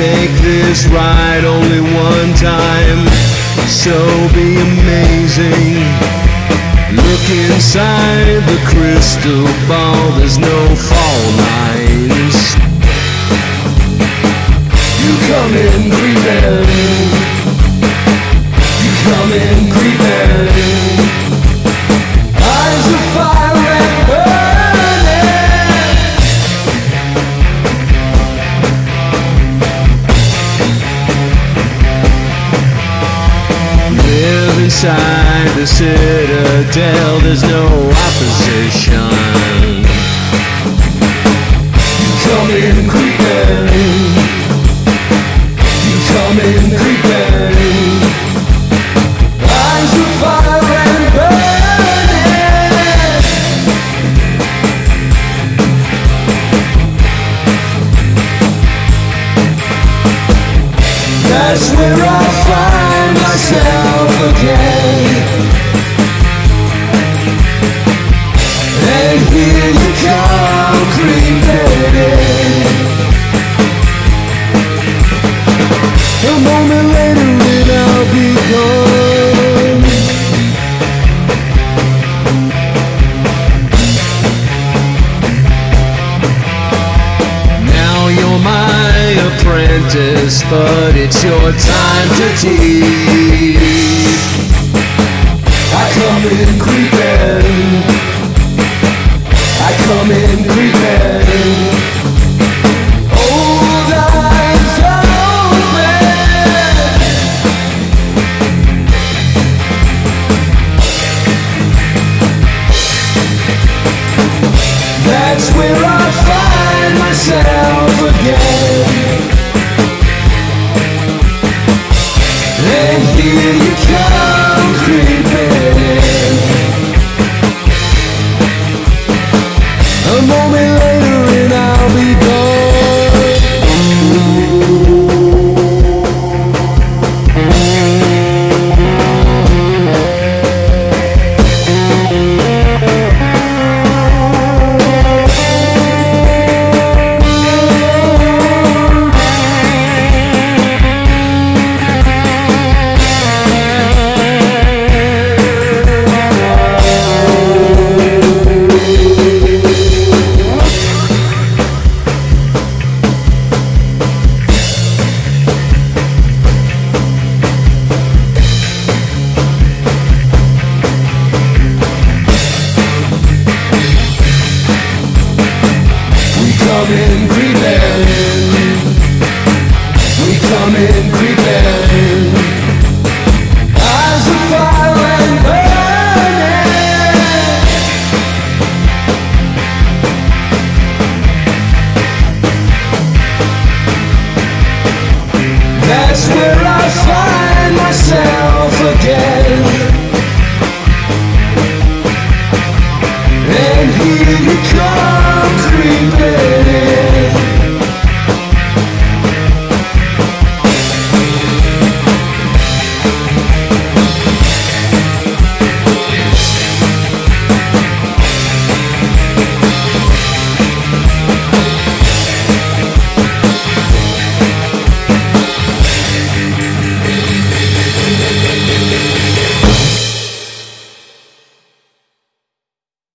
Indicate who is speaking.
Speaker 1: this right only one time. So be amazing. Look inside the crystal ball, there's no fall lines. Inside the citadel, there's no opposition. You come in creeping. You come in creeping. Eyes of fire and burning. That's where I find myself And here you come in. A moment later and I'll be gone. Now you're my apprentice, but it's your time to teach. I coming preparing. We coming preparing. Eyes of fire and burning. That's where I find myself again. And here